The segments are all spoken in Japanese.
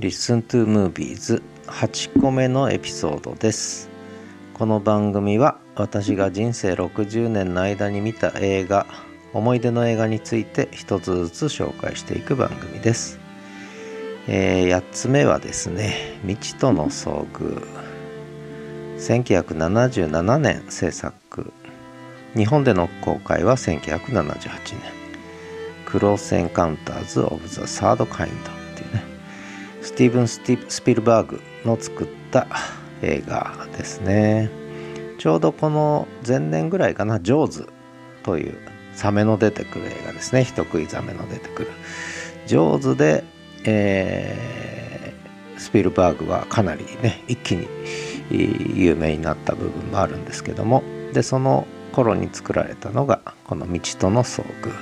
Listen to Movies 8個目のエピソードです。この番組は私が人生60年の間に見た映画思い出の映画について一つずつ紹介していく番組です、えー、8つ目はですね「未知との遭遇」1977年制作。日本での公開は1978年「クロース・エンカウンターズ・オブ・ザ・サード・カインド」っていうねスティ・スピルバーグの作った映画ですね。ちょうどこの前年ぐらいかな「ジョーズ」というサメの出てくる映画ですね。人食いザメの出てくる。ジョーズで、えー、スピルバーグはかなりね一気に有名になった部分もあるんですけども。でその頃に作られたのがこの「道との遭遇」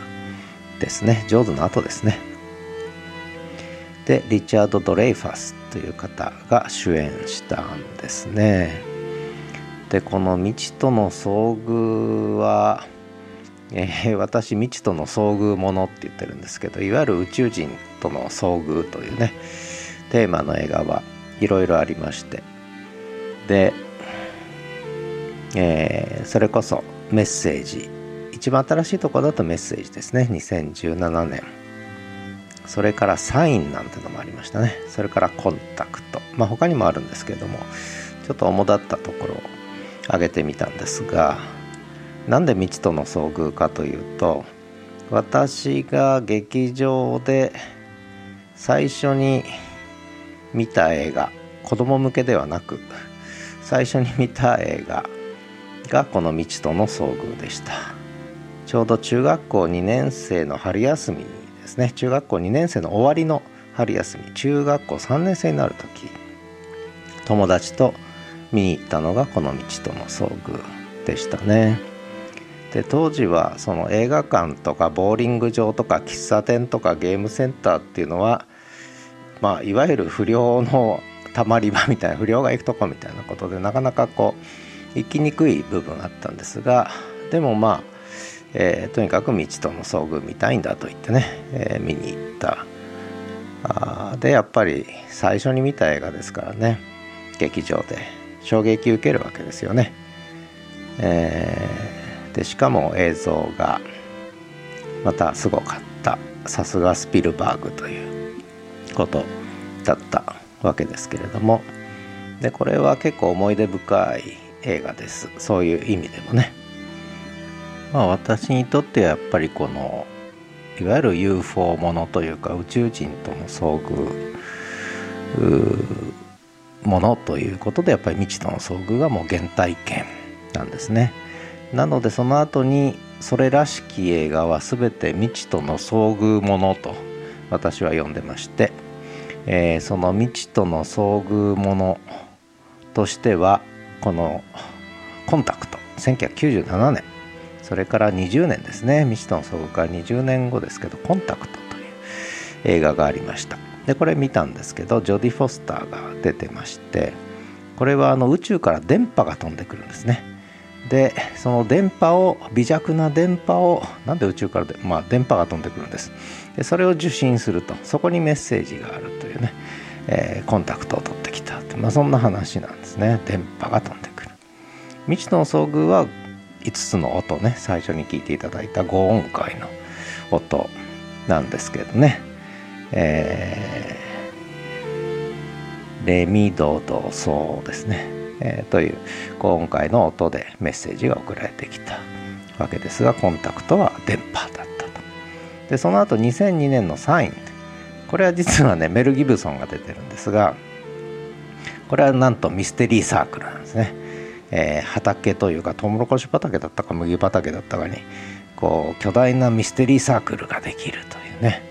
ですね。ジョーズの後ですね。でリチャード・ドレイファスという方が主演したんですね。でこの「未知との遭遇は」えー、私未知との遭遇ものって言ってるんですけどいわゆる宇宙人との遭遇というねテーマの映画はいろいろありまして。で、えー、それこそメッセージ。一番新しいところだとメッセージですね。2017年。それからサインなんてのもありましたね。それからコンタクト。まあ他にもあるんですけれどもちょっと主だったところを挙げてみたんですがなんで未知との遭遇かというと私が劇場で最初に見た映画子供向けではなく最初に見た映画がこの「未知との遭遇」でした。ちょうど中学校2年生の春休みにですね。中学校2年生の終わりの春休み。中学校3年生になる時友達と見に行ったのがこの「道との遭遇」でしたね。で当時はその映画館とかボーリング場とか喫茶店とかゲームセンターっていうのはまあいわゆる不良のたまり場みたいな不良が行くとこみたいなことでなかなかこう行きにくい部分あったんですがでもまあ、えー、とにかく道との遭遇見たいんだと言ってね、えー、見に行った。あでやっぱり最初に見た映画ですからね劇場で衝撃受けるわけですよね。えー、でしかも映像がまたすごかった。さすがスピルバーグということだったわけですけれども。でこれは結構思い出深い映画です。そういう意味でもね。まあ私にとってはやっぱりこのいわゆる UFO ものというか宇宙人との遭遇ものということでやっぱり未知との遭遇がもう原体験なんですね。なのでその後にそれらしき映画は全て未知との遭遇ものと私は呼んでましてえー、その未知との遭遇ものとしてはこのコンタクト1997年それから20年ですね。未知との遭遇から20年後ですけどコンタクトという映画がありました。でこれ見たんですけどジョディ・フォスターが出てましてこれはあの宇宙から電波が飛んでくるんですね。でその電波を微弱な電波をなんで宇宙からで、まあ、電波が飛んでくるんです。でそれを受信するとそこにメッセージがあるというね、えー、コンタクトを取ってきたって、まあ、そんな話なんですね。電波が飛んでくる。未知との遭遇は5つの音ね最初に聞いていただいた5音階の音なんですけどね、えー、レミドドソですね、えー、という5音階の音でメッセージが送られてきたわけですがコンタクトは電波だったと。でその後2002年のサイン。これは実はねメル・ギブソンが出てるんですがこれはなんとミステリーサークルなんですね、えー、畑というかトウモロコシ畑だったか麦畑だったかにこう巨大なミステリーサークルができるというね、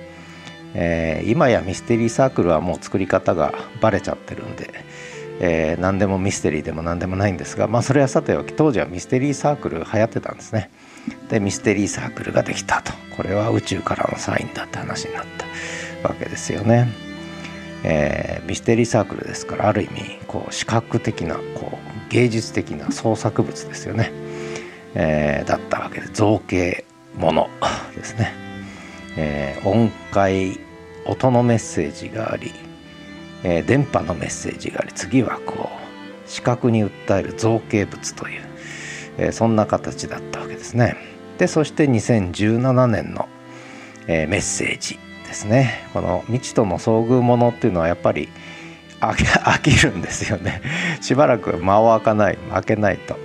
えー、今やミステリーサークルはもう作り方がバレちゃってるんで、えー、何でもミステリーでも何でもないんですがまあそれはさておき当時はミステリーサークル流行ってたんですね。でミステリーサークルができたと。これは宇宙からのサインだって話になったわけですよね。えー、ミステリーサークルですからある意味こう視覚的なこう芸術的な創作物ですよね、えー、だったわけで造形ものですね、えー、音階音のメッセージがあり、えー、電波のメッセージがあり次はこう視覚に訴える造形物という、えー、そんな形だったわけですね。でそして2017年の、えー、メッセージですね。この未知との遭遇ものっていうのはやっぱり飽きるんですよね。しばらく間を空かない開けないと、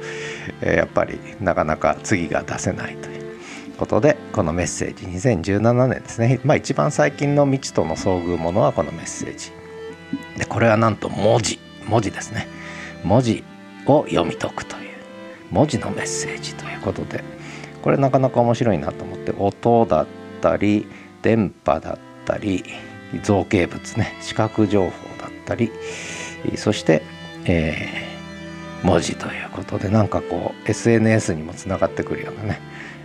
えー、やっぱりなかなか次が出せないということでこのメッセージ2017年ですね。まあ一番最近の未知との遭遇ものはこのメッセージ。でこれはなんと文字文字ですね。文字を読み解くという文字のメッセージということでこれなかなか面白いなと思って音だったり電波だったり造形物ね視覚情報だったりそして、えー、文字ということでなんかこう SNS にもつながってくるようなね、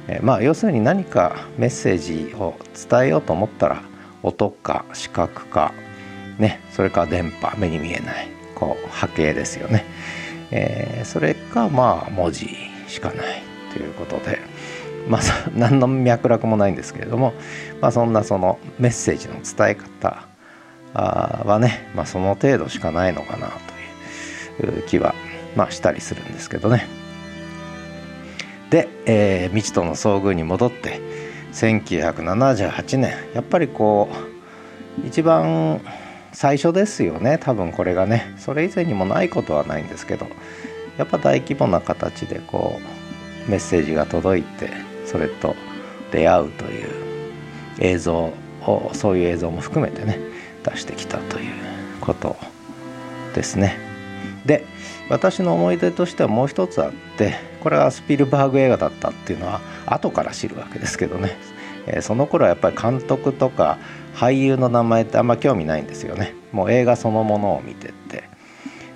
えー、まあ要するに何かメッセージを伝えようと思ったら音か視覚かねそれか電波目に見えないこう波形ですよね、えー、それかまあ文字しかないということで。まあ 何の脈絡もないんですけれども、まあ、そんなそのメッセージの伝え方はね、まあ、その程度しかないのかなという気は、まあ、したりするんですけどね。で、えー、未知との遭遇に戻って1978年やっぱりこう一番最初ですよね多分これがね。それ以前にもないことはないんですけどやっぱ大規模な形でこうメッセージが届いてそれと出会うという映像をそういう映像も含めてね出してきたということですね。で私の思い出としてはもう一つあってこれはスピルバーグ映画だったっていうのは後から知るわけですけどね、えー、その頃はやっぱり監督とか俳優の名前ってあんま興味ないんですよねもう映画そのものを見てって、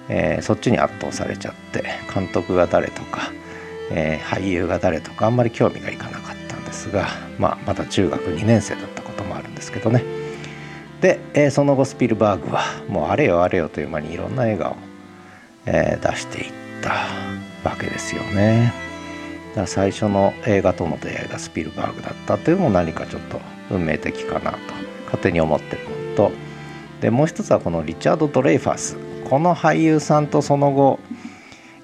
えー、そっちに圧倒されちゃって監督が誰とかえー、俳優が誰とかあんまり興味がいかなかったんですが、まあ、まだ中学2年生だったこともあるんですけどね。で、えー、その後スピルバーグはもうあれよあれよという間にいろんな映画を、えー、出していったわけですよね。だから最初の映画との出会いがスピルバーグだったというのも何かちょっと運命的かなと勝手に思ってるのと。でもう一つはこのリチャード・ドレイファース。この俳優さんとその後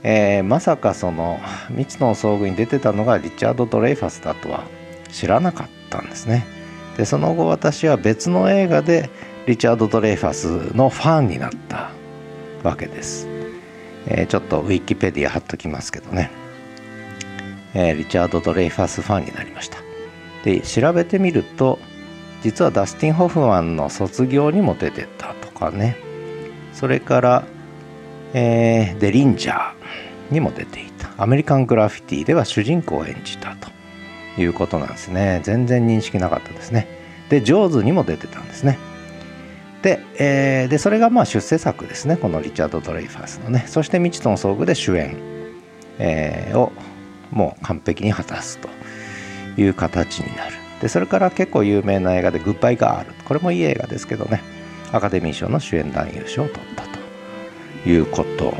えー、まさかその未知の遭遇に出てたのがリチャード・ドレイファスだとは知らなかったんですね。でその後私は別の映画でリチャード・ドレイファスのファンになったわけです、えー、ちょっとウィキペディア貼っときますけどね、えー、リチャード・ドレイファスファンになりました。で調べてみると実はダスティン・ホフマンの卒業にも出てたとかね。それから、えー、デリンジャーにも出ていた。アメリカングラフィティでは主人公を演じたと。いうことなんですね。全然認識なかったですね。でジョーズにも出てたんですね。で,、えー、でそれがまあ出世作ですね。このリチャード・ドレイファースのね。そして未知との遭遇で主演、えー、をもう完璧に果たすと。いう形になる。でそれから結構有名な映画で「グッバイ・ガール」これもいい映画ですけどね。アカデミー賞の主演男優賞を取ったいうこと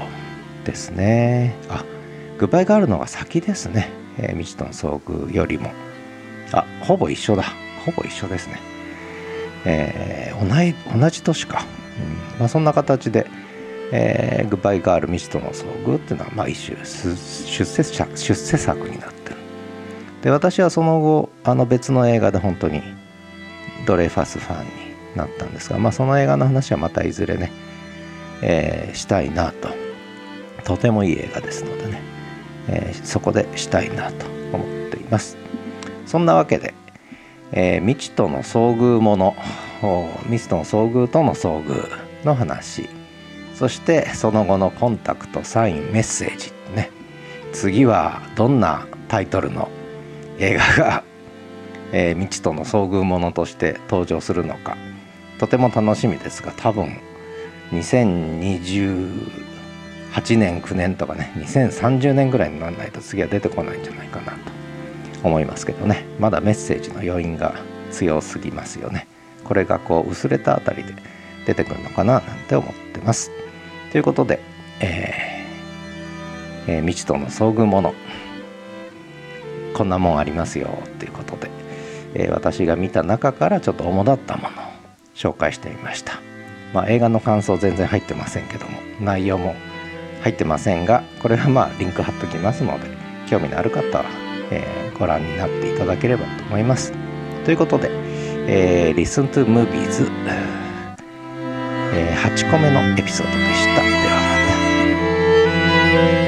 ですね。あグッバイガールの方が先ですね、えー、未知との遭遇よりも。あほぼ一緒だ。ほぼ一緒ですね。えー、同い同じ年か、うん。まあ、そんな形で、えー、グッバイガール未知との遭遇っていうのは、まあ、一種出世作出世作になってる。で私はその後あの別の映画で本当にドレファスファンになったんですが、まあ、その映画の話はまたいずれね、えー、したいなと。とてもいい映画ですのでね、えー、そこでしたいなと思っています。そんなわけで、えー、未知との遭遇もの未知との遭遇との遭遇の話。そしてその後のコンタクトサインメッセージね。次はどんなタイトルの映画が、えー、未知との遭遇ものとして登場するのか。とても楽しみですが多分2028年9年とかね2030年ぐらいにならないと次は出てこないんじゃないかなと思いますけどね。まだメッセージの余韻が強すぎますよね。これがこう薄れたあたりで出てくるのかななんて思ってます。ということで、えーえー、未知との遭遇もの。こんなもんありますよということで、えー、私が見た中からちょっと主だったものを紹介してみました。まあ、映画の感想全然入ってませんけども内容も入ってませんがこれはまあリンク貼っときますので興味のある方は、えー、ご覧になっていただければと思います。ということで、え、Listen to Movies、え、8個目のエピソードでした。ではまた。